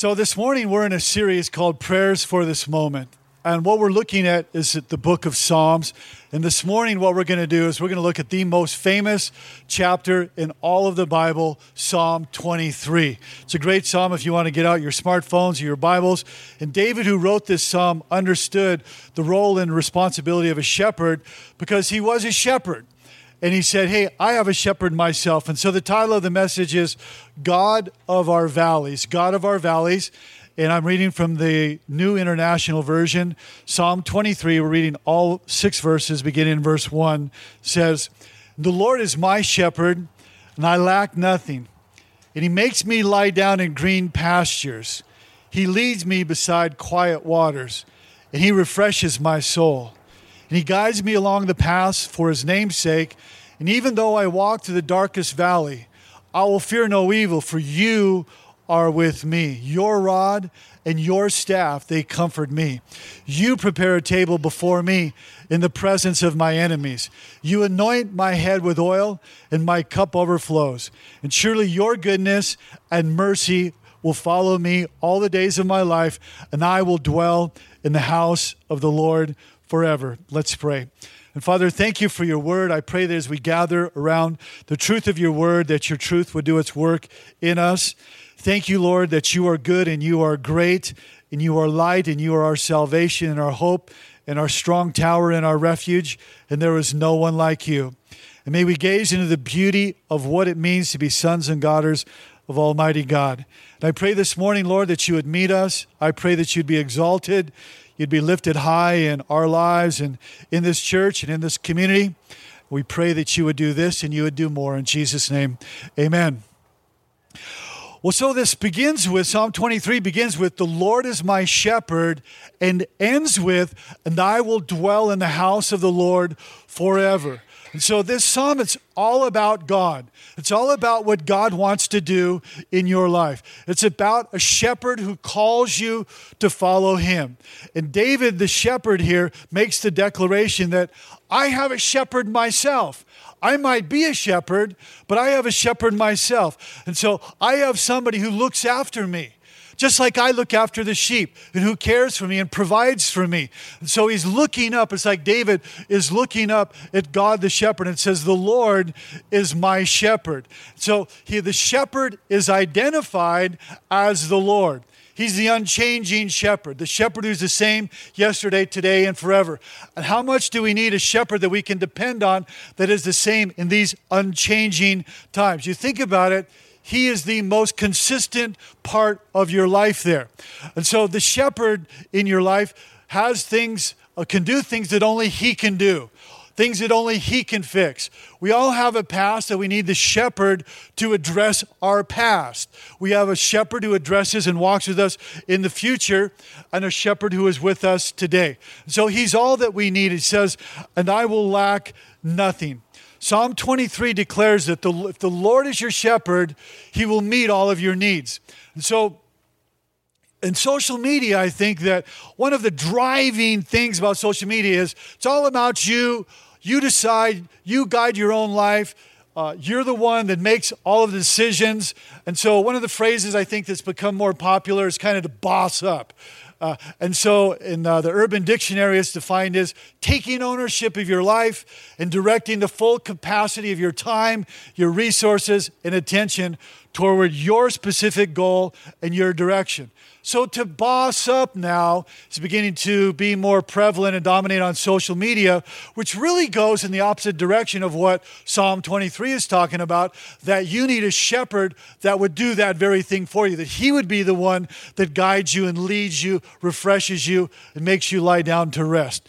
So, this morning we're in a series called Prayers for This Moment. And what we're looking at is the book of Psalms. And this morning, what we're going to do is we're going to look at the most famous chapter in all of the Bible, Psalm 23. It's a great psalm if you want to get out your smartphones or your Bibles. And David, who wrote this psalm, understood the role and responsibility of a shepherd because he was a shepherd and he said, Hey, I have a shepherd myself. And so the title of the message is God of Our Valleys. God of Our Valleys. And I'm reading from the New International Version, Psalm 23. We're reading all six verses, beginning in verse 1. says, The Lord is my shepherd, and I lack nothing. And he makes me lie down in green pastures. He leads me beside quiet waters, and he refreshes my soul and he guides me along the paths for his name's sake. And even though I walk through the darkest valley, I will fear no evil, for you are with me. Your rod and your staff, they comfort me. You prepare a table before me in the presence of my enemies. You anoint my head with oil, and my cup overflows. And surely your goodness and mercy will follow me all the days of my life, and I will dwell in the house of the Lord forever. Let's pray. And Father, thank you for your word. I pray that as we gather around the truth of your word, that your truth would do its work in us. Thank you, Lord, that you are good and you are great and you are light and you are our salvation and our hope and our strong tower and our refuge, and there is no one like you. And may we gaze into the beauty of what it means to be sons and daughters of Almighty God. And I pray this morning, Lord, that you would meet us. I pray that you'd be exalted you'd be lifted high in our lives and in this church and in this community. We pray that you would do this and you would do more. In Jesus' name, amen. Well, so this begins with Psalm 23 begins with, The Lord is my shepherd, and ends with, And I will dwell in the house of the Lord forever. And so this psalm, it's all about God. It's all about what God wants to do in your life. It's about a shepherd who calls you to follow him. And David, the shepherd here, makes the declaration that I have a shepherd myself. I might be a shepherd, but I have a shepherd myself. And so I have somebody who looks after me just like I look after the sheep and who cares for me and provides for me. And so he's looking up. It's like David is looking up at God the shepherd and says, The Lord is my shepherd. So he, the shepherd is identified as the Lord. He's the unchanging shepherd, the shepherd who's the same yesterday, today, and forever. And how much do we need a shepherd that we can depend on that is the same in these unchanging times? You think about it, he is the most consistent part of your life there. And so the shepherd in your life has things, uh, can do things that only He can do, things that only He can fix. We all have a past that we need the shepherd to address our past. We have a shepherd who addresses and walks with us in the future, and a shepherd who is with us today. So He's all that we need. He says, And I will lack nothing. Psalm 23 declares that the, if the Lord is your shepherd, he will meet all of your needs. And so, in social media, I think that one of the driving things about social media is it's all about you. You decide, you guide your own life. Uh, you're the one that makes all of the decisions. And so, one of the phrases I think that's become more popular is kind of to boss up. Uh, and so, in uh, the Urban Dictionary, it's defined as taking ownership of your life and directing the full capacity of your time, your resources, and attention toward your specific goal and your direction. So to boss up now is beginning to be more prevalent and dominate on social media, which really goes in the opposite direction of what Psalm 23 is talking about that you need a shepherd that would do that very thing for you, that he would be the one that guides you and leads you, refreshes you, and makes you lie down to rest.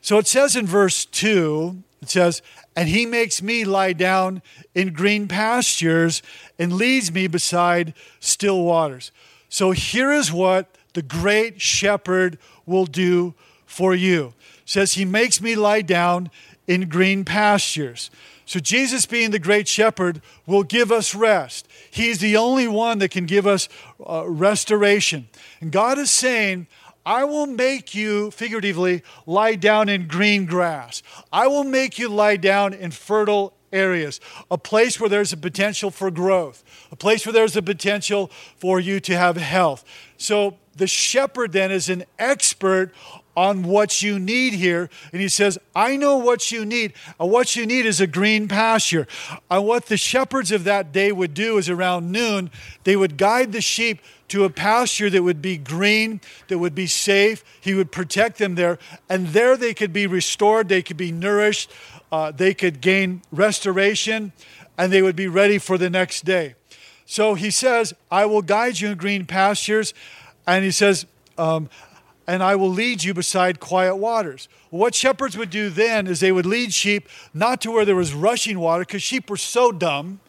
So it says in verse 2, it says, And he makes me lie down in green pastures and leads me beside still waters. So here is what the great shepherd will do for you. It says he makes me lie down in green pastures. So Jesus being the great shepherd will give us rest. He's the only one that can give us uh, restoration. And God is saying, I will make you, figuratively, lie down in green grass. I will make you lie down in fertile areas, a place where there's a potential for growth, a place where there's a potential for you to have health. So the shepherd then is an expert on what you need here. And he says, I know what you need. And what you need is a green pasture. And what the shepherds of that day would do is around noon, they would guide the sheep to a pasture that would be green, that would be safe. He would protect them there. And there they could be restored, they could be nourished, uh, they could gain restoration, and they would be ready for the next day. So he says, I will guide you in green pastures. And he says, um, and I will lead you beside quiet waters. What shepherds would do then is they would lead sheep not to where there was rushing water, because sheep were so dumb,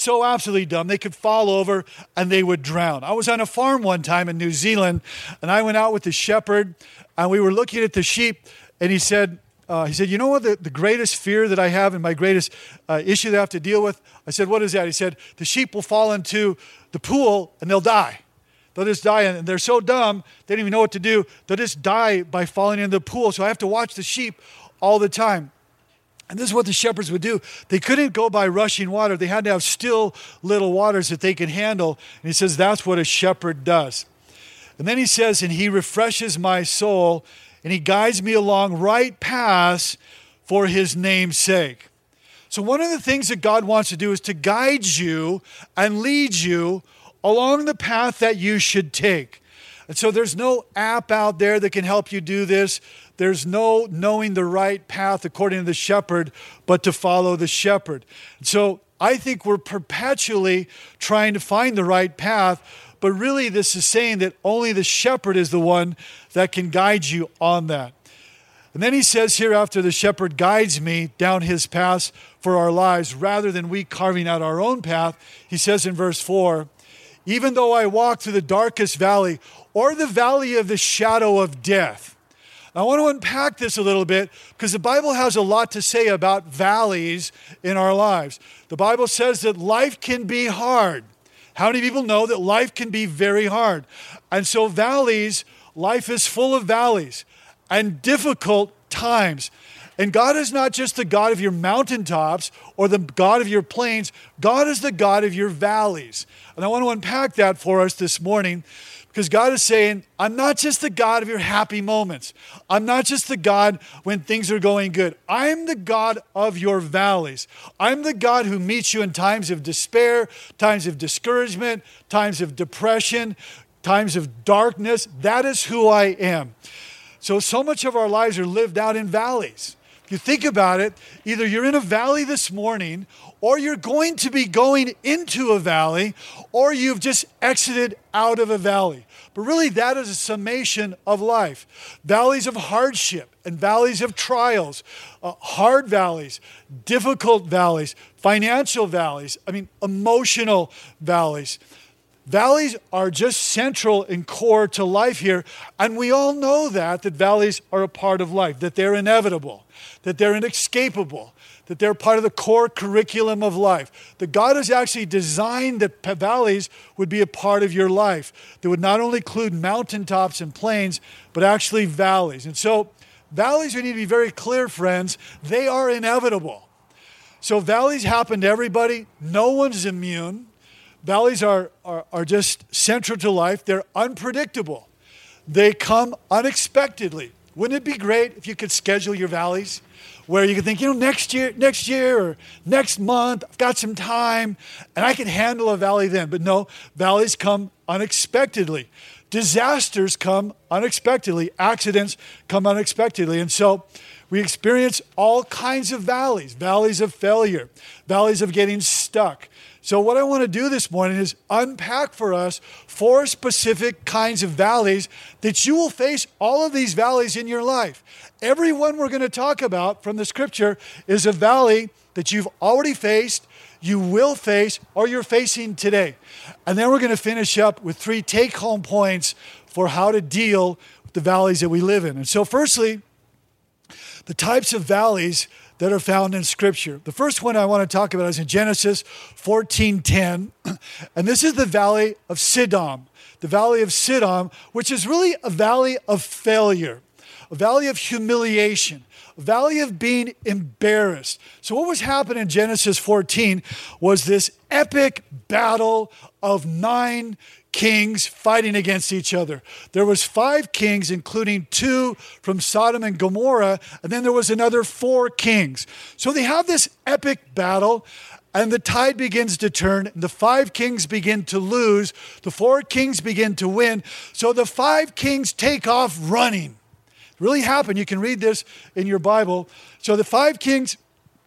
so absolutely dumb, they could fall over and they would drown. I was on a farm one time in New Zealand, and I went out with the shepherd, and we were looking at the sheep, and he said, uh, he said, You know what the, the greatest fear that I have and my greatest uh, issue that I have to deal with? I said, What is that? He said, The sheep will fall into the pool and they'll die. They'll just die, and they're so dumb, they don't even know what to do. They'll just die by falling into the pool. So I have to watch the sheep all the time. And this is what the shepherds would do. They couldn't go by rushing water, they had to have still little waters that they could handle. And he says, That's what a shepherd does. And then he says, And he refreshes my soul, and he guides me along right paths for his name's sake. So, one of the things that God wants to do is to guide you and lead you along the path that you should take. And so there's no app out there that can help you do this. There's no knowing the right path according to the shepherd, but to follow the shepherd. So I think we're perpetually trying to find the right path, but really this is saying that only the shepherd is the one that can guide you on that. And then he says here, after the shepherd guides me down his path for our lives, rather than we carving out our own path, he says in verse 4 even though I walk through the darkest valley or the valley of the shadow of death. I want to unpack this a little bit because the Bible has a lot to say about valleys in our lives. The Bible says that life can be hard. How many people know that life can be very hard? And so, valleys, life is full of valleys and difficult times. And God is not just the God of your mountaintops or the God of your plains, God is the God of your valleys. And I want to unpack that for us this morning because God is saying, I'm not just the God of your happy moments. I'm not just the God when things are going good. I'm the God of your valleys. I'm the God who meets you in times of despair, times of discouragement, times of depression, times of darkness. That is who I am. So, so much of our lives are lived out in valleys you think about it, either you're in a valley this morning, or you're going to be going into a valley, or you've just exited out of a valley. But really, that is a summation of life valleys of hardship and valleys of trials, uh, hard valleys, difficult valleys, financial valleys, I mean, emotional valleys. Valleys are just central and core to life here. And we all know that, that valleys are a part of life, that they're inevitable, that they're inescapable, that they're part of the core curriculum of life. That God has actually designed that valleys would be a part of your life, that would not only include mountaintops and plains, but actually valleys. And so, valleys, we need to be very clear, friends, they are inevitable. So, valleys happen to everybody, no one's immune. Valleys are, are, are just central to life. They're unpredictable. They come unexpectedly. Wouldn't it be great if you could schedule your valleys where you can think, you know, next year, next year or next month, I've got some time and I can handle a valley then. But no, valleys come unexpectedly. Disasters come unexpectedly. Accidents come unexpectedly. And so we experience all kinds of valleys valleys of failure, valleys of getting stuck, so, what I want to do this morning is unpack for us four specific kinds of valleys that you will face all of these valleys in your life. Every one we're going to talk about from the scripture is a valley that you've already faced, you will face, or you're facing today. And then we're going to finish up with three take home points for how to deal with the valleys that we live in. And so, firstly, the types of valleys that are found in Scripture. The first one I want to talk about is in Genesis 14:10, and this is the valley of Siddim, the valley of Siddim, which is really a valley of failure. a valley of humiliation, a valley of being embarrassed. So, what was happening in Genesis 14 was this epic battle of nine kings fighting against each other. There was five kings including two from Sodom and Gomorrah and then there was another four kings. So they have this epic battle and the tide begins to turn and the five kings begin to lose, the four kings begin to win. So the five kings take off running. It really happened. You can read this in your Bible. So the five kings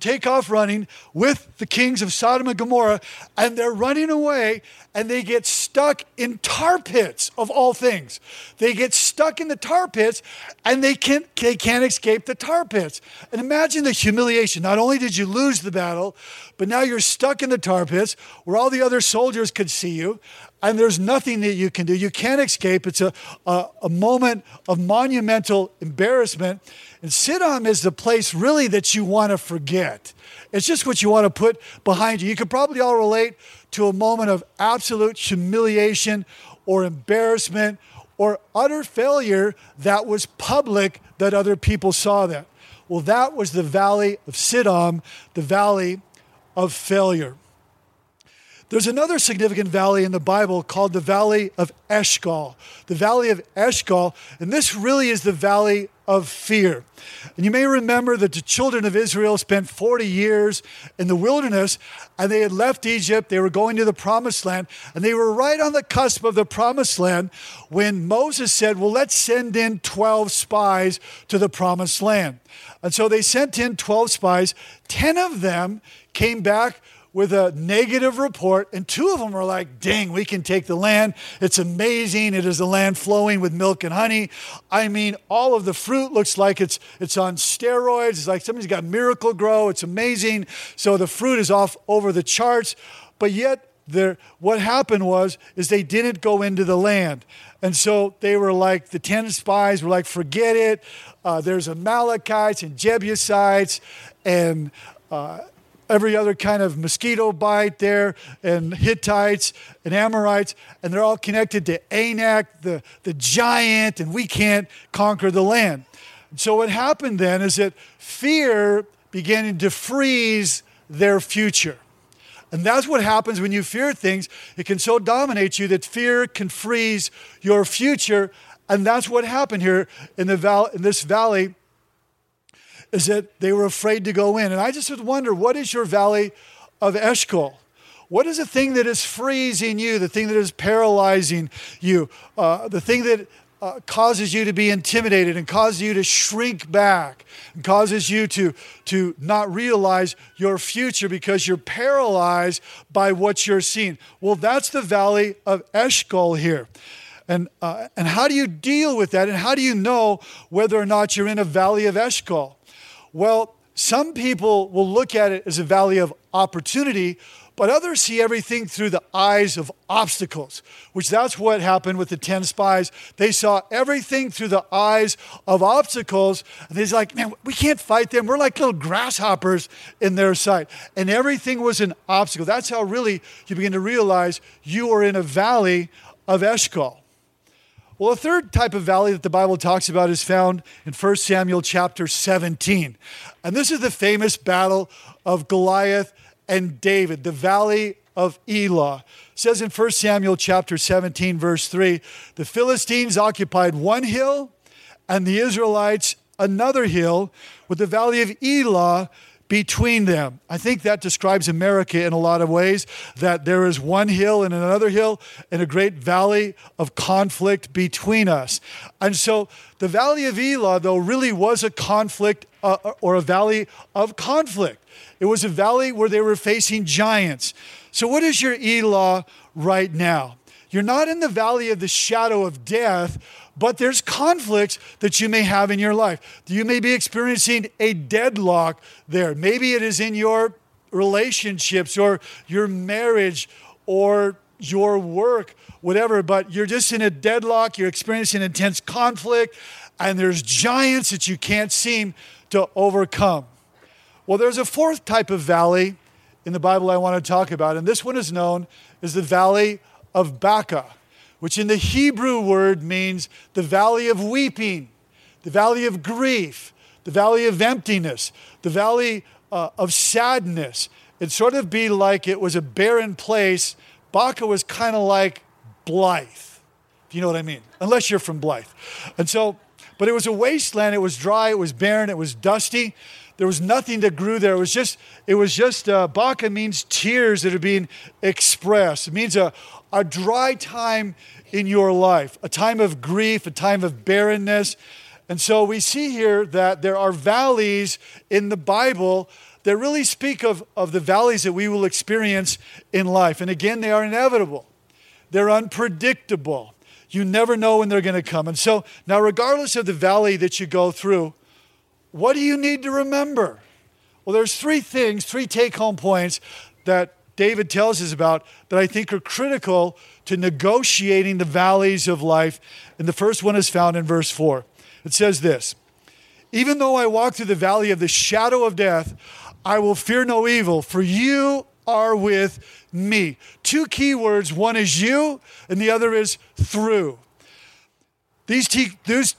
take off running with the kings of Sodom and Gomorrah, and they're running away and they get stuck in tar pits of all things. They get stuck in the tar pits and they can't, they can't escape the tar pits. And imagine the humiliation. Not only did you lose the battle, but now you're stuck in the tar pits where all the other soldiers could see you and there's nothing that you can do. You can't escape. It's a, a, a moment of monumental embarrassment. And Siddim is the place really that you want to forget. It's just what you want to put behind you. You could probably all relate to a moment of absolute humiliation or embarrassment or utter failure that was public that other people saw that. Well, that was the valley of Siddim, the valley of failure. There's another significant valley in the Bible called the Valley of Eshcol. The Valley of Eshcol, and this really is the valley of fear. And you may remember that the children of Israel spent 40 years in the wilderness and they had left Egypt. They were going to the promised land and they were right on the cusp of the promised land when Moses said, Well, let's send in 12 spies to the promised land. And so they sent in 12 spies. 10 of them came back with a negative report, and two of them are like, dang, we can take the land. It's amazing. It is a land flowing with milk and honey. I mean, all of the fruit looks like it's, it's on steroids. It's like somebody's got Miracle-Gro. It's amazing. So the fruit is off over the charts. But yet, there, what happened was is they didn't go into the land and so they were like the 10 spies were like forget it uh, there's amalekites and jebusites and uh, every other kind of mosquito bite there, and Hittites and Amorites, and they're all connected to Anak, the, the giant, and we can't conquer the land. So what happened then is that fear began to freeze their future. And that's what happens when you fear things. It can so dominate you that fear can freeze your future. And that's what happened here in, the val- in this valley is that they were afraid to go in. And I just would wonder what is your valley of Eshcol? What is the thing that is freezing you, the thing that is paralyzing you, uh, the thing that uh, causes you to be intimidated and causes you to shrink back and causes you to, to not realize your future because you're paralyzed by what you're seeing? Well, that's the valley of Eshcol here. And, uh, and how do you deal with that? And how do you know whether or not you're in a valley of Eshcol? Well, some people will look at it as a valley of opportunity, but others see everything through the eyes of obstacles, which that's what happened with the 10 spies. They saw everything through the eyes of obstacles, and they're like, man, we can't fight them. We're like little grasshoppers in their sight. And everything was an obstacle. That's how really you begin to realize you are in a valley of Eshcol. Well, a third type of valley that the Bible talks about is found in 1 Samuel chapter 17. And this is the famous battle of Goliath and David, the valley of Elah. It says in 1 Samuel chapter 17 verse 3, the Philistines occupied one hill and the Israelites another hill with the valley of Elah between them. I think that describes America in a lot of ways that there is one hill and another hill and a great valley of conflict between us. And so the valley of Elah, though, really was a conflict uh, or a valley of conflict. It was a valley where they were facing giants. So, what is your Elah right now? You're not in the valley of the shadow of death, but there's conflicts that you may have in your life. You may be experiencing a deadlock there. Maybe it is in your relationships or your marriage or your work, whatever, but you're just in a deadlock, you're experiencing intense conflict, and there's giants that you can't seem to overcome. Well, there's a fourth type of valley in the Bible I want to talk about, and this one is known as the Valley of Baca which in the Hebrew word means the valley of weeping, the valley of grief, the valley of emptiness, the valley uh, of sadness. It'd sort of be like it was a barren place. Baca was kind of like Blythe, if you know what I mean, unless you're from Blythe. And so, but it was a wasteland. It was dry. It was barren. It was dusty. There was nothing that grew there. It was just, it was just, uh, Baca means tears that are being expressed. It means a, a dry time in your life, a time of grief, a time of barrenness. And so we see here that there are valleys in the Bible that really speak of, of the valleys that we will experience in life. And again, they are inevitable, they're unpredictable. You never know when they're going to come. And so now, regardless of the valley that you go through, what do you need to remember? Well, there's three things, three take home points that David tells us about that I think are critical to negotiating the valleys of life. And the first one is found in verse 4. It says this Even though I walk through the valley of the shadow of death, I will fear no evil, for you are with me. Two key words one is you, and the other is through. These,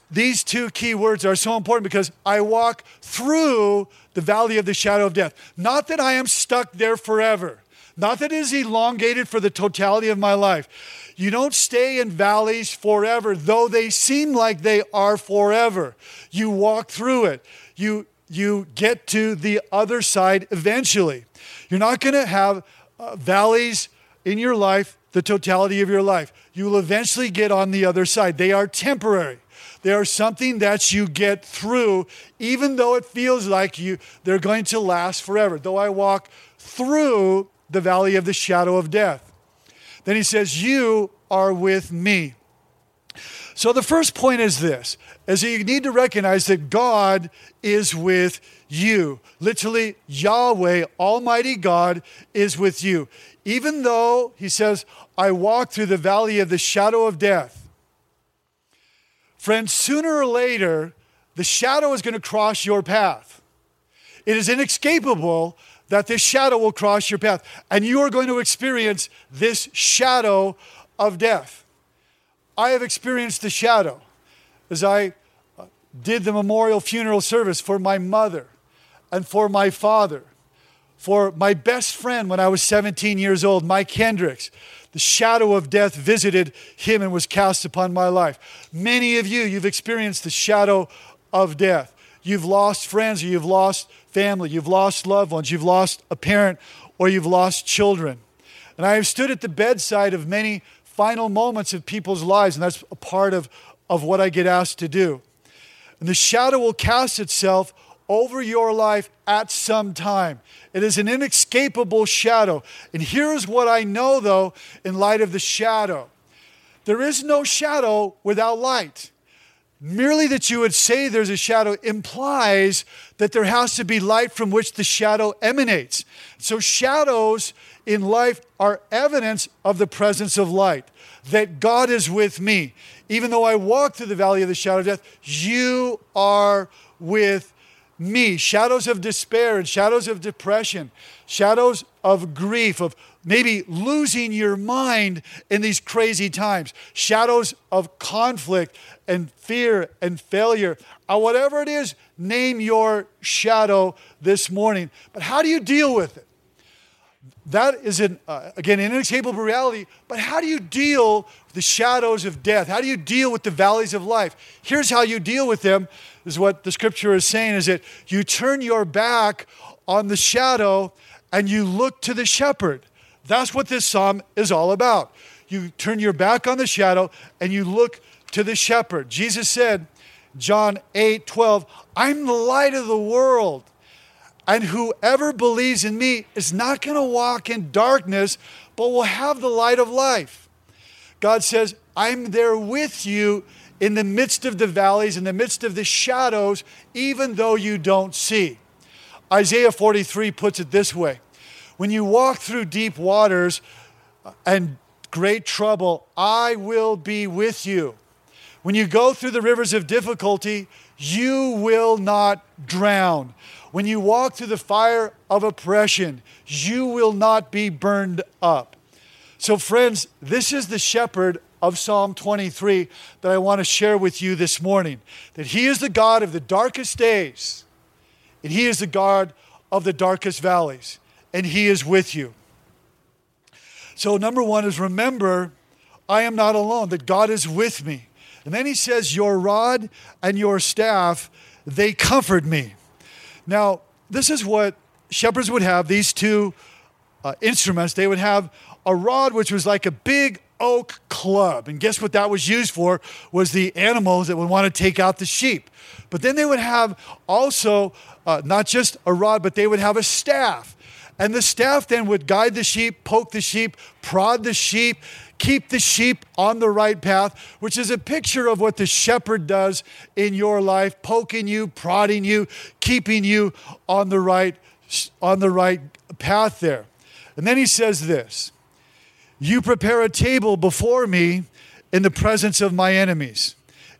these two key words are so important because I walk through the valley of the shadow of death. Not that I am stuck there forever, not that it is elongated for the totality of my life. You don't stay in valleys forever, though they seem like they are forever. You walk through it. You, you get to the other side eventually. You're not going to have uh, valleys in your life the totality of your life. You will eventually get on the other side. They are temporary. They are something that you get through, even though it feels like you they're going to last forever. Though I walk through the valley of the shadow of death. Then he says, You are with me. So the first point is this is that you need to recognize that God is with you. Literally, Yahweh, Almighty God, is with you. Even though, he says, I walk through the valley of the shadow of death. Friends, sooner or later, the shadow is going to cross your path. It is inescapable that this shadow will cross your path, and you are going to experience this shadow of death. I have experienced the shadow as I uh, did the memorial funeral service for my mother and for my father, for my best friend when I was 17 years old, Mike Hendricks. The shadow of death visited him and was cast upon my life. Many of you, you've experienced the shadow of death. You've lost friends or you've lost family, you've lost loved ones, you've lost a parent, or you've lost children. And I have stood at the bedside of many final moments of people's lives, and that's a part of, of what I get asked to do. And the shadow will cast itself over your life at some time. It is an inescapable shadow. And here's what I know, though, in light of the shadow there is no shadow without light. Merely that you would say there's a shadow implies that there has to be light from which the shadow emanates. So, shadows in life are evidence of the presence of light, that God is with me. Even though I walk through the valley of the shadow of death, you are with me. Shadows of despair and shadows of depression, shadows of grief, of maybe losing your mind in these crazy times, shadows of conflict and fear and failure. Or whatever it is, name your shadow this morning. But how do you deal with it? That is, an, uh, again, an inescapable reality, but how do you deal with the shadows of death? How do you deal with the valleys of life? Here's how you deal with them, is what the scripture is saying, is that you turn your back on the shadow and you look to the shepherd. That's what this psalm is all about. You turn your back on the shadow and you look to the shepherd. Jesus said, John 8 12, I'm the light of the world. And whoever believes in me is not going to walk in darkness, but will have the light of life. God says, I'm there with you in the midst of the valleys, in the midst of the shadows, even though you don't see. Isaiah 43 puts it this way When you walk through deep waters uh, and great trouble, I will be with you. When you go through the rivers of difficulty, you will not drown. When you walk through the fire of oppression, you will not be burned up. So, friends, this is the shepherd of Psalm 23 that I want to share with you this morning. That He is the God of the darkest days, and He is the God of the darkest valleys, and He is with you. So, number one is remember, I am not alone, that God is with me. And then He says, Your rod and your staff, they comfort me. Now, this is what shepherds would have these two uh, instruments. They would have a rod, which was like a big oak club. And guess what that was used for? Was the animals that would want to take out the sheep. But then they would have also uh, not just a rod, but they would have a staff. And the staff then would guide the sheep, poke the sheep, prod the sheep, keep the sheep on the right path, which is a picture of what the shepherd does in your life, poking you, prodding you, keeping you on the right on the right path there. And then he says this, you prepare a table before me in the presence of my enemies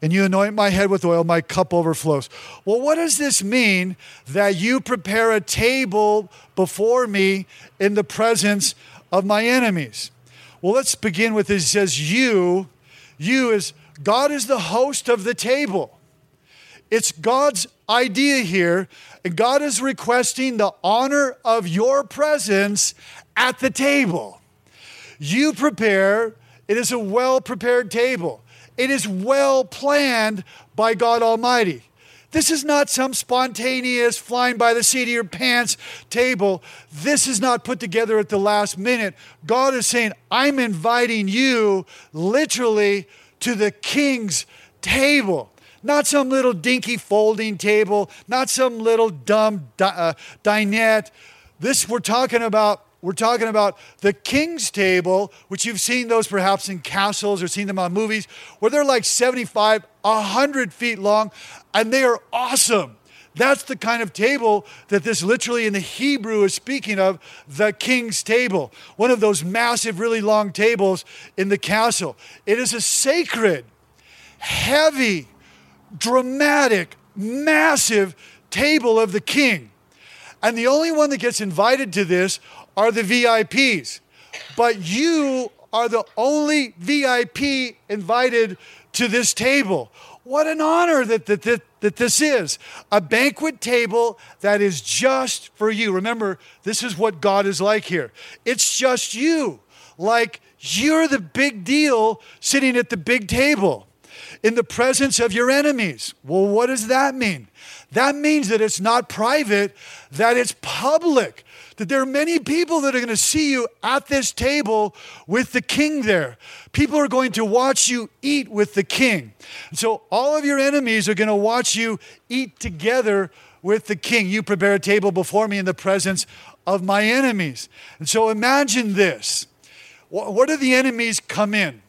and you anoint my head with oil, my cup overflows. Well, what does this mean that you prepare a table before me in the presence of my enemies? Well, let's begin with this. It says, You, you is God is the host of the table. It's God's idea here, and God is requesting the honor of your presence at the table. You prepare, it is a well prepared table. It is well planned by God Almighty. This is not some spontaneous flying by the seat of your pants table. This is not put together at the last minute. God is saying, I'm inviting you literally to the king's table. Not some little dinky folding table, not some little dumb uh, dinette. This we're talking about we're talking about the king's table, which you've seen those perhaps in castles or seen them on movies, where they're like 75, 100 feet long, and they are awesome. That's the kind of table that this literally in the Hebrew is speaking of the king's table, one of those massive, really long tables in the castle. It is a sacred, heavy, dramatic, massive table of the king. And the only one that gets invited to this are the VIPs. But you are the only VIP invited to this table. What an honor that, that, that, that, this is. A banquet table that is just for you. Remember, this is what God is like here. It's just you. Like you're the big deal sitting at the big table in the presence of your enemies. Well, what does that mean? That means that it's not private, that it's public that there are many people that are going to see you at this table with the king there. People are going to watch you eat with the king. And so all of your enemies are going to watch you eat together with the king. You prepare a table before me in the presence of my enemies. And so imagine this. What do the enemies come in?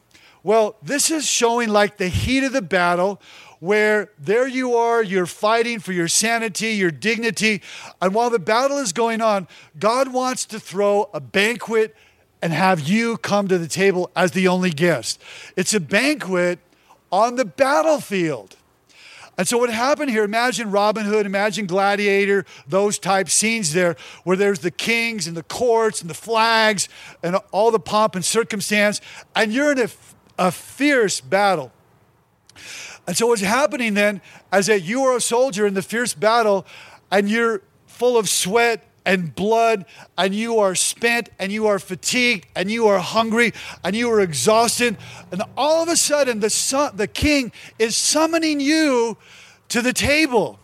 Well, this is showing like the heat of the battle where there you are, you're fighting for your sanity, your dignity. And while the battle is going on, God wants to throw a banquet and have you come to the table as the only guest. It's a banquet on the battlefield. And so, what happened here, imagine Robin Hood, imagine Gladiator, those type scenes there, where there's the kings and the courts and the flags and all the pomp and circumstance, and you're in a, a fierce battle. And so what's happening then is that you are a soldier in the fierce battle and you're full of sweat and blood and you are spent and you are fatigued and you are hungry and you are exhausted. And all of a sudden the son, the king is summoning you to the table.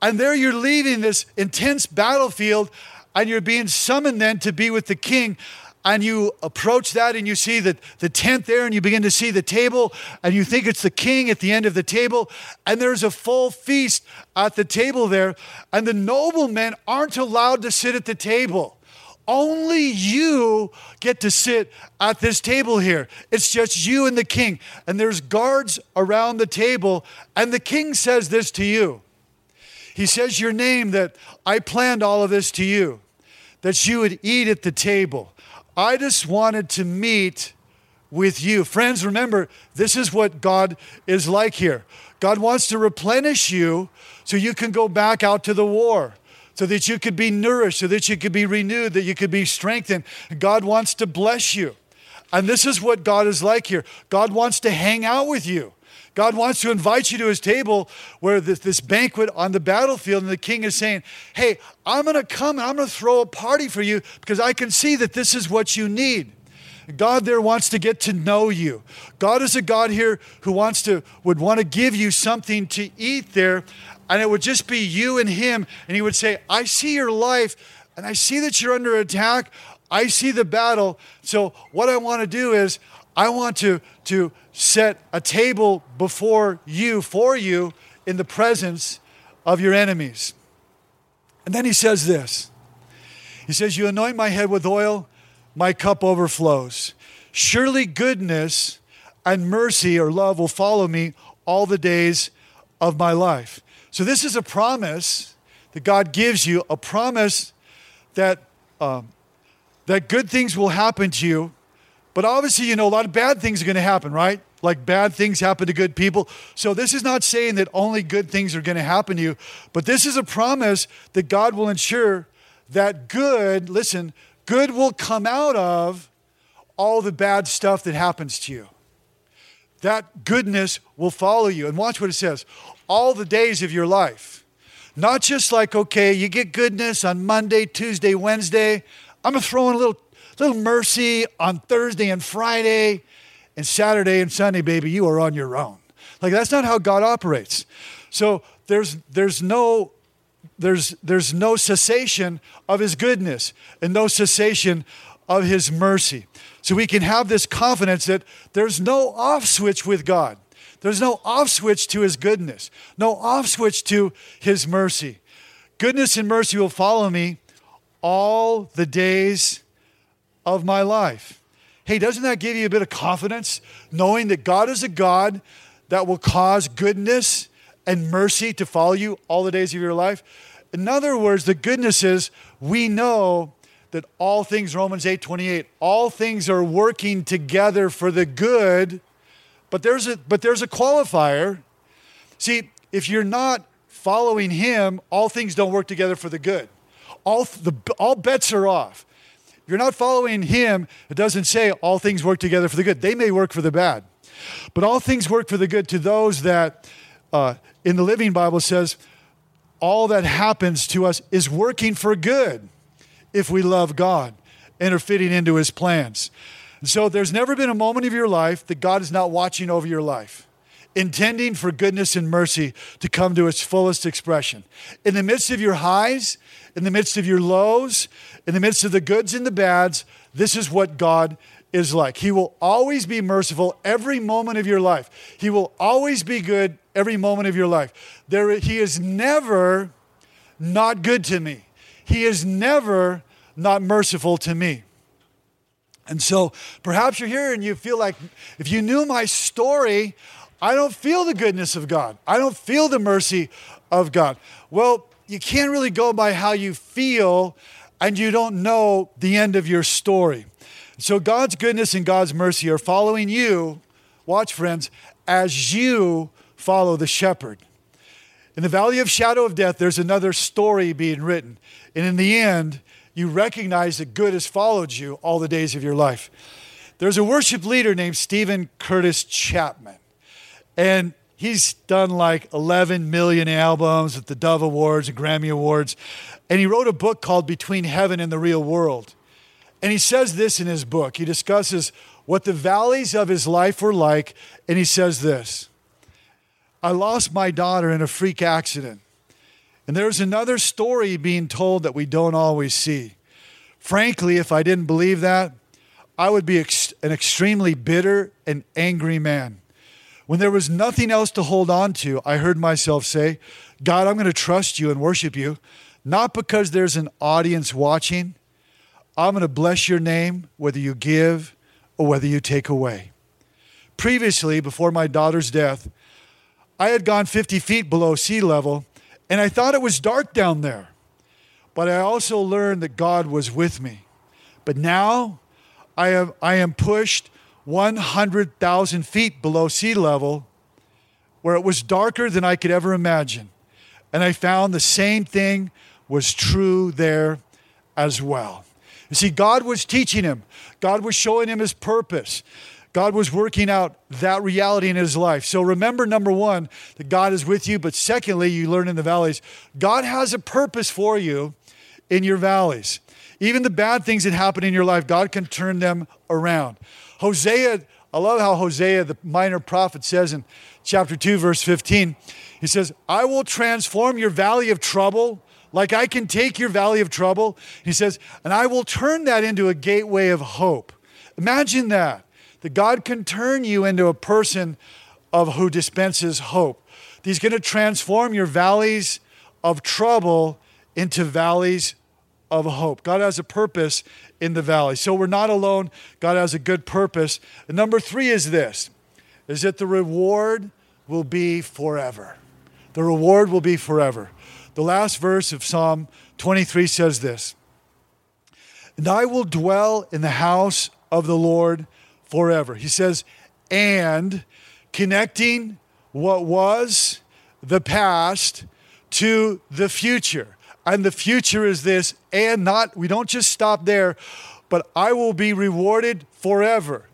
And there you're leaving this intense battlefield and you're being summoned then to be with the king and you approach that and you see the, the tent there and you begin to see the table and you think it's the king at the end of the table and there's a full feast at the table there and the noblemen aren't allowed to sit at the table only you get to sit at this table here. It's just you and the king. And there's guards around the table. And the king says this to you. He says your name that I planned all of this to you, that you would eat at the table. I just wanted to meet with you. Friends, remember, this is what God is like here. God wants to replenish you so you can go back out to the war, so that you could be nourished, so that you could be renewed, that you could be strengthened. God wants to bless you. And this is what God is like here. God wants to hang out with you. God wants to invite you to his table where this, this banquet on the battlefield, and the king is saying, Hey, I'm going to come and I'm going to throw a party for you because I can see that this is what you need. God there wants to get to know you. God is a God here who wants to would want to give you something to eat there and it would just be you and him and he would say, "I see your life and I see that you're under attack. I see the battle. So what I want to do is I want to to set a table before you for you in the presence of your enemies." And then he says this. He says, "You anoint my head with oil, my cup overflows. Surely goodness and mercy or love will follow me all the days of my life. So, this is a promise that God gives you, a promise that, um, that good things will happen to you. But obviously, you know, a lot of bad things are going to happen, right? Like bad things happen to good people. So, this is not saying that only good things are going to happen to you, but this is a promise that God will ensure that good, listen, Good will come out of all the bad stuff that happens to you. That goodness will follow you. And watch what it says all the days of your life. Not just like, okay, you get goodness on Monday, Tuesday, Wednesday. I'm going to throw in a little, little mercy on Thursday and Friday. And Saturday and Sunday, baby, you are on your own. Like, that's not how God operates. So there's, there's no there's, there's no cessation of his goodness and no cessation of his mercy. So we can have this confidence that there's no off switch with God. There's no off switch to his goodness, no off switch to his mercy. Goodness and mercy will follow me all the days of my life. Hey, doesn't that give you a bit of confidence knowing that God is a God that will cause goodness and mercy to follow you all the days of your life. In other words, the goodness is we know that all things, Romans 8 28, all things are working together for the good, but there's a, but there's a qualifier. See, if you're not following Him, all things don't work together for the good. All, the, all bets are off. You're not following Him, it doesn't say all things work together for the good. They may work for the bad, but all things work for the good to those that uh, in the Living Bible says, all that happens to us is working for good if we love God and are fitting into his plans. And so there's never been a moment of your life that God is not watching over your life, intending for goodness and mercy to come to its fullest expression. In the midst of your highs, in the midst of your lows, in the midst of the goods and the bads, this is what God is like. He will always be merciful every moment of your life. He will always be good every moment of your life. There, he is never not good to me. He is never not merciful to me. And so perhaps you're here and you feel like if you knew my story, I don't feel the goodness of God. I don't feel the mercy of God. Well, you can't really go by how you feel and you don't know the end of your story. So God's goodness and God's mercy are following you, watch friends, as you follow the shepherd. In the valley of shadow of death, there's another story being written. And in the end, you recognize that good has followed you all the days of your life. There's a worship leader named Steven Curtis Chapman. And he's done like 11 million albums at the Dove Awards and Grammy Awards. And he wrote a book called Between Heaven and the Real World. And he says this in his book. He discusses what the valleys of his life were like, and he says this I lost my daughter in a freak accident. And there's another story being told that we don't always see. Frankly, if I didn't believe that, I would be ex- an extremely bitter and angry man. When there was nothing else to hold on to, I heard myself say, God, I'm going to trust you and worship you, not because there's an audience watching, I'm going to bless your name whether you give or whether you take away. Previously, before my daughter's death, I had gone 50 feet below sea level and I thought it was dark down there. But I also learned that God was with me. But now I am, I am pushed 100,000 feet below sea level where it was darker than I could ever imagine. And I found the same thing was true there as well. You see, God was teaching him, God was showing him his purpose. God was working out that reality in his life. So remember, number one, that God is with you. But secondly, you learn in the valleys, God has a purpose for you in your valleys. Even the bad things that happen in your life, God can turn them around. Hosea, I love how Hosea, the minor prophet, says in chapter 2, verse 15, he says, I will transform your valley of trouble like I can take your valley of trouble. He says, and I will turn that into a gateway of hope. Imagine that that God can turn you into a person of who dispenses hope. He's going to transform your valleys of trouble into valleys of hope. God has a purpose in the valley. So we're not alone. God has a good purpose. And number 3 is this is that the reward will be forever. The reward will be forever. The last verse of Psalm 23 says this. And I will dwell in the house of the Lord forever. He says, and connecting what was the past to the future. And the future is this, and not, we don't just stop there, but I will be rewarded forever.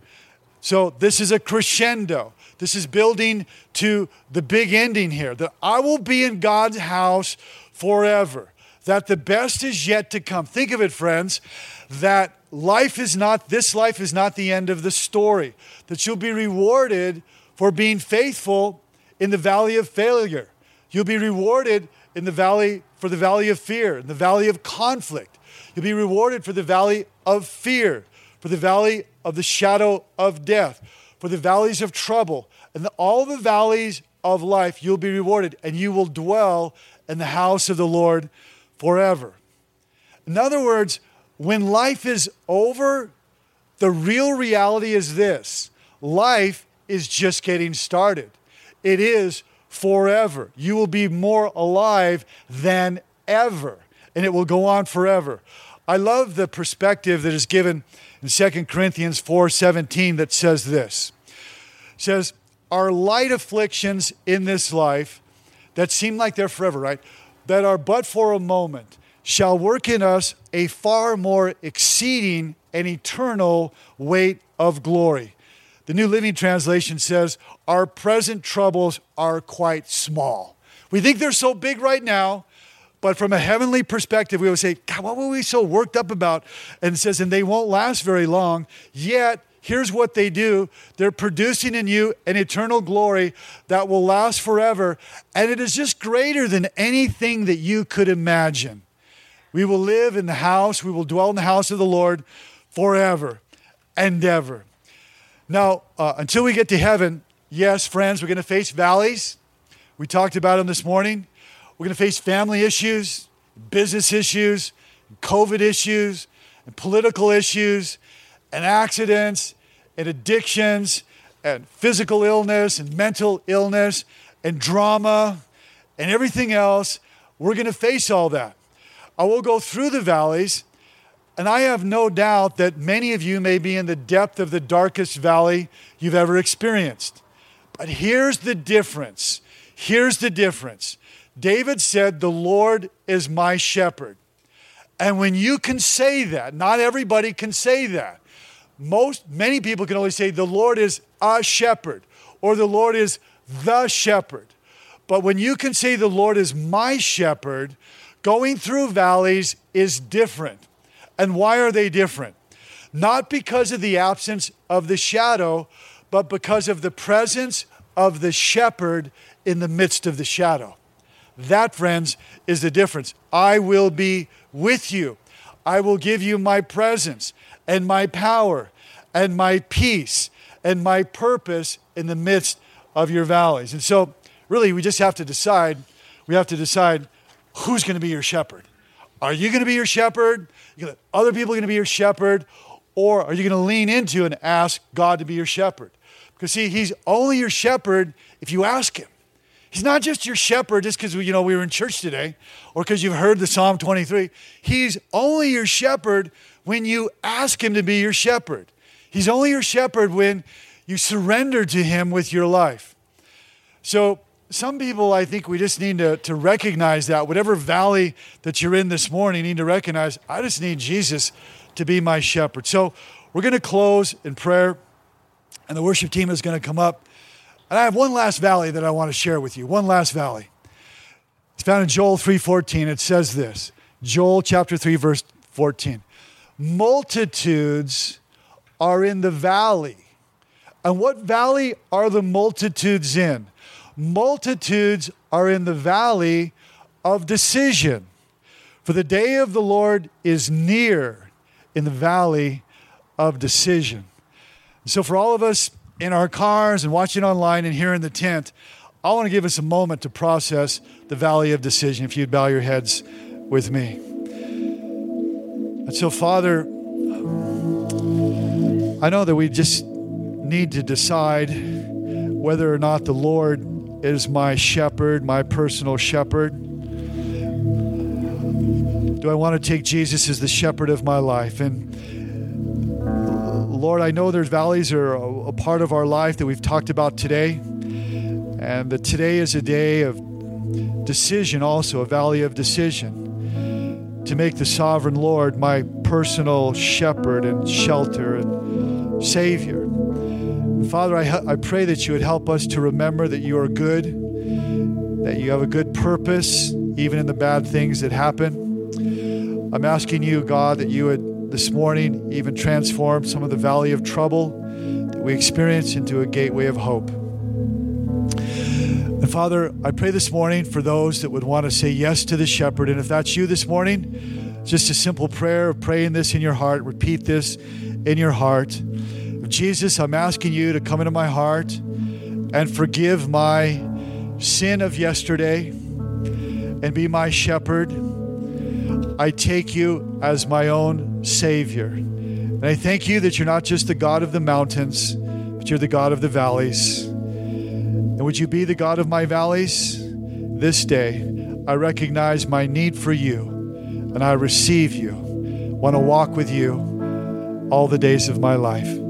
So this is a crescendo. This is building to the big ending here that I will be in God's house forever. That the best is yet to come. Think of it, friends, that life is not, this life is not the end of the story, that you'll be rewarded for being faithful in the valley of failure. You'll be rewarded in the valley for the valley of fear, in the valley of conflict. You'll be rewarded for the valley of fear, for the valley of the shadow of death, for the valleys of trouble, and the, all the valleys of life. You'll be rewarded, and you will dwell in the house of the Lord forever. In other words, when life is over, the real reality is this life is just getting started. It is forever. You will be more alive than ever, and it will go on forever. I love the perspective that is given in 2 Corinthians 4:17 that says this. It says, "Our light afflictions in this life that seem like they're forever, right? That are but for a moment, shall work in us a far more exceeding and eternal weight of glory. The New Living Translation says, Our present troubles are quite small. We think they're so big right now, but from a heavenly perspective, we would say, God, what were we so worked up about? And it says, and they won't last very long. Yet, here's what they do they're producing in you an eternal glory that will last forever. And it is just greater than anything that you could imagine. We will live in the house, we will dwell in the house of the Lord forever and ever. Now, uh, until we get to heaven, yes, friends, we're going to face valleys. We talked about them this morning. We're going to face family issues, business issues, COVID issues, and political issues, and accidents, and addictions, and physical illness, and mental illness, and drama, and everything else. We're going to face all that. I will go through the valleys, and I have no doubt that many of you may be in the depth of the darkest valley you've ever experienced. But here's the difference. Here's the difference. David said, The Lord is my shepherd. And when you can say that, not everybody can say that. Most, many people can only say, The Lord is a shepherd, or the Lord is the shepherd. But when you can say, The Lord is my shepherd, Going through valleys is different. And why are they different? Not because of the absence of the shadow, but because of the presence of the shepherd in the midst of the shadow. That, friends, is the difference. I will be with you. I will give you my presence and my power and my peace and my purpose in the midst of your valleys. And so, really, we just have to decide. We have to decide who's going to be your shepherd? Are you going to be your shepherd? Are other people are going to be your shepherd? Or are you going to lean into and ask God to be your shepherd? Because see, he's only your shepherd if you ask him. He's not just your shepherd just because you know we were in church today or because you've heard the Psalm 23. He's only your shepherd when you ask him to be your shepherd. He's only your shepherd when you surrender to him with your life. So some people, I think we just need to, to recognize that. Whatever valley that you're in this morning, you need to recognize, I just need Jesus to be my shepherd. So we're going to close in prayer, and the worship team is going to come up. And I have one last valley that I want to share with you. One last valley. It's found in Joel 3:14. It says this. Joel chapter 3 verse 14. Multitudes are in the valley. And what valley are the multitudes in? Multitudes are in the valley of decision. For the day of the Lord is near in the valley of decision. So, for all of us in our cars and watching online and here in the tent, I want to give us a moment to process the valley of decision. If you'd bow your heads with me. And so, Father, I know that we just need to decide whether or not the Lord is my shepherd, my personal shepherd. Do I want to take Jesus as the shepherd of my life? And Lord, I know there's valleys are a part of our life that we've talked about today. And that today is a day of decision, also, a valley of decision. To make the sovereign Lord my personal shepherd and shelter and Savior. Father, I, I pray that you would help us to remember that you are good, that you have a good purpose, even in the bad things that happen. I'm asking you, God, that you would this morning even transform some of the valley of trouble that we experience into a gateway of hope. And Father, I pray this morning for those that would want to say yes to the shepherd. And if that's you this morning, just a simple prayer of praying this in your heart, repeat this in your heart. Jesus, I'm asking you to come into my heart and forgive my sin of yesterday and be my shepherd I take you as my own Savior. And I thank you that you're not just the God of the mountains, but you're the God of the valleys. And would you be the God of my valleys? This day, I recognize my need for you, and I receive you. Want to walk with you all the days of my life.